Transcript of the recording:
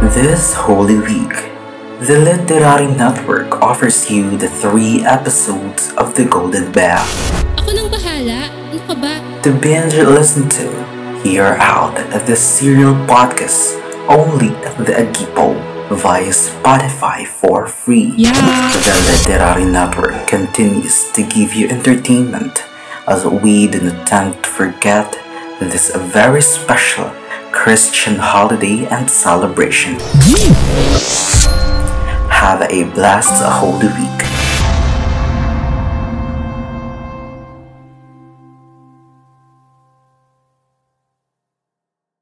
This Holy Week, the Literary Network offers you the three episodes of The Golden Bell Ako nang bahala. Ano ka ba? to binge listen to, hear out the serial podcast only at the Agipo via Spotify for free. Yeah. The Literary Network continues to give you entertainment as we do not tend to forget this very special Christian holiday and celebration. Have a blessed Holy Week.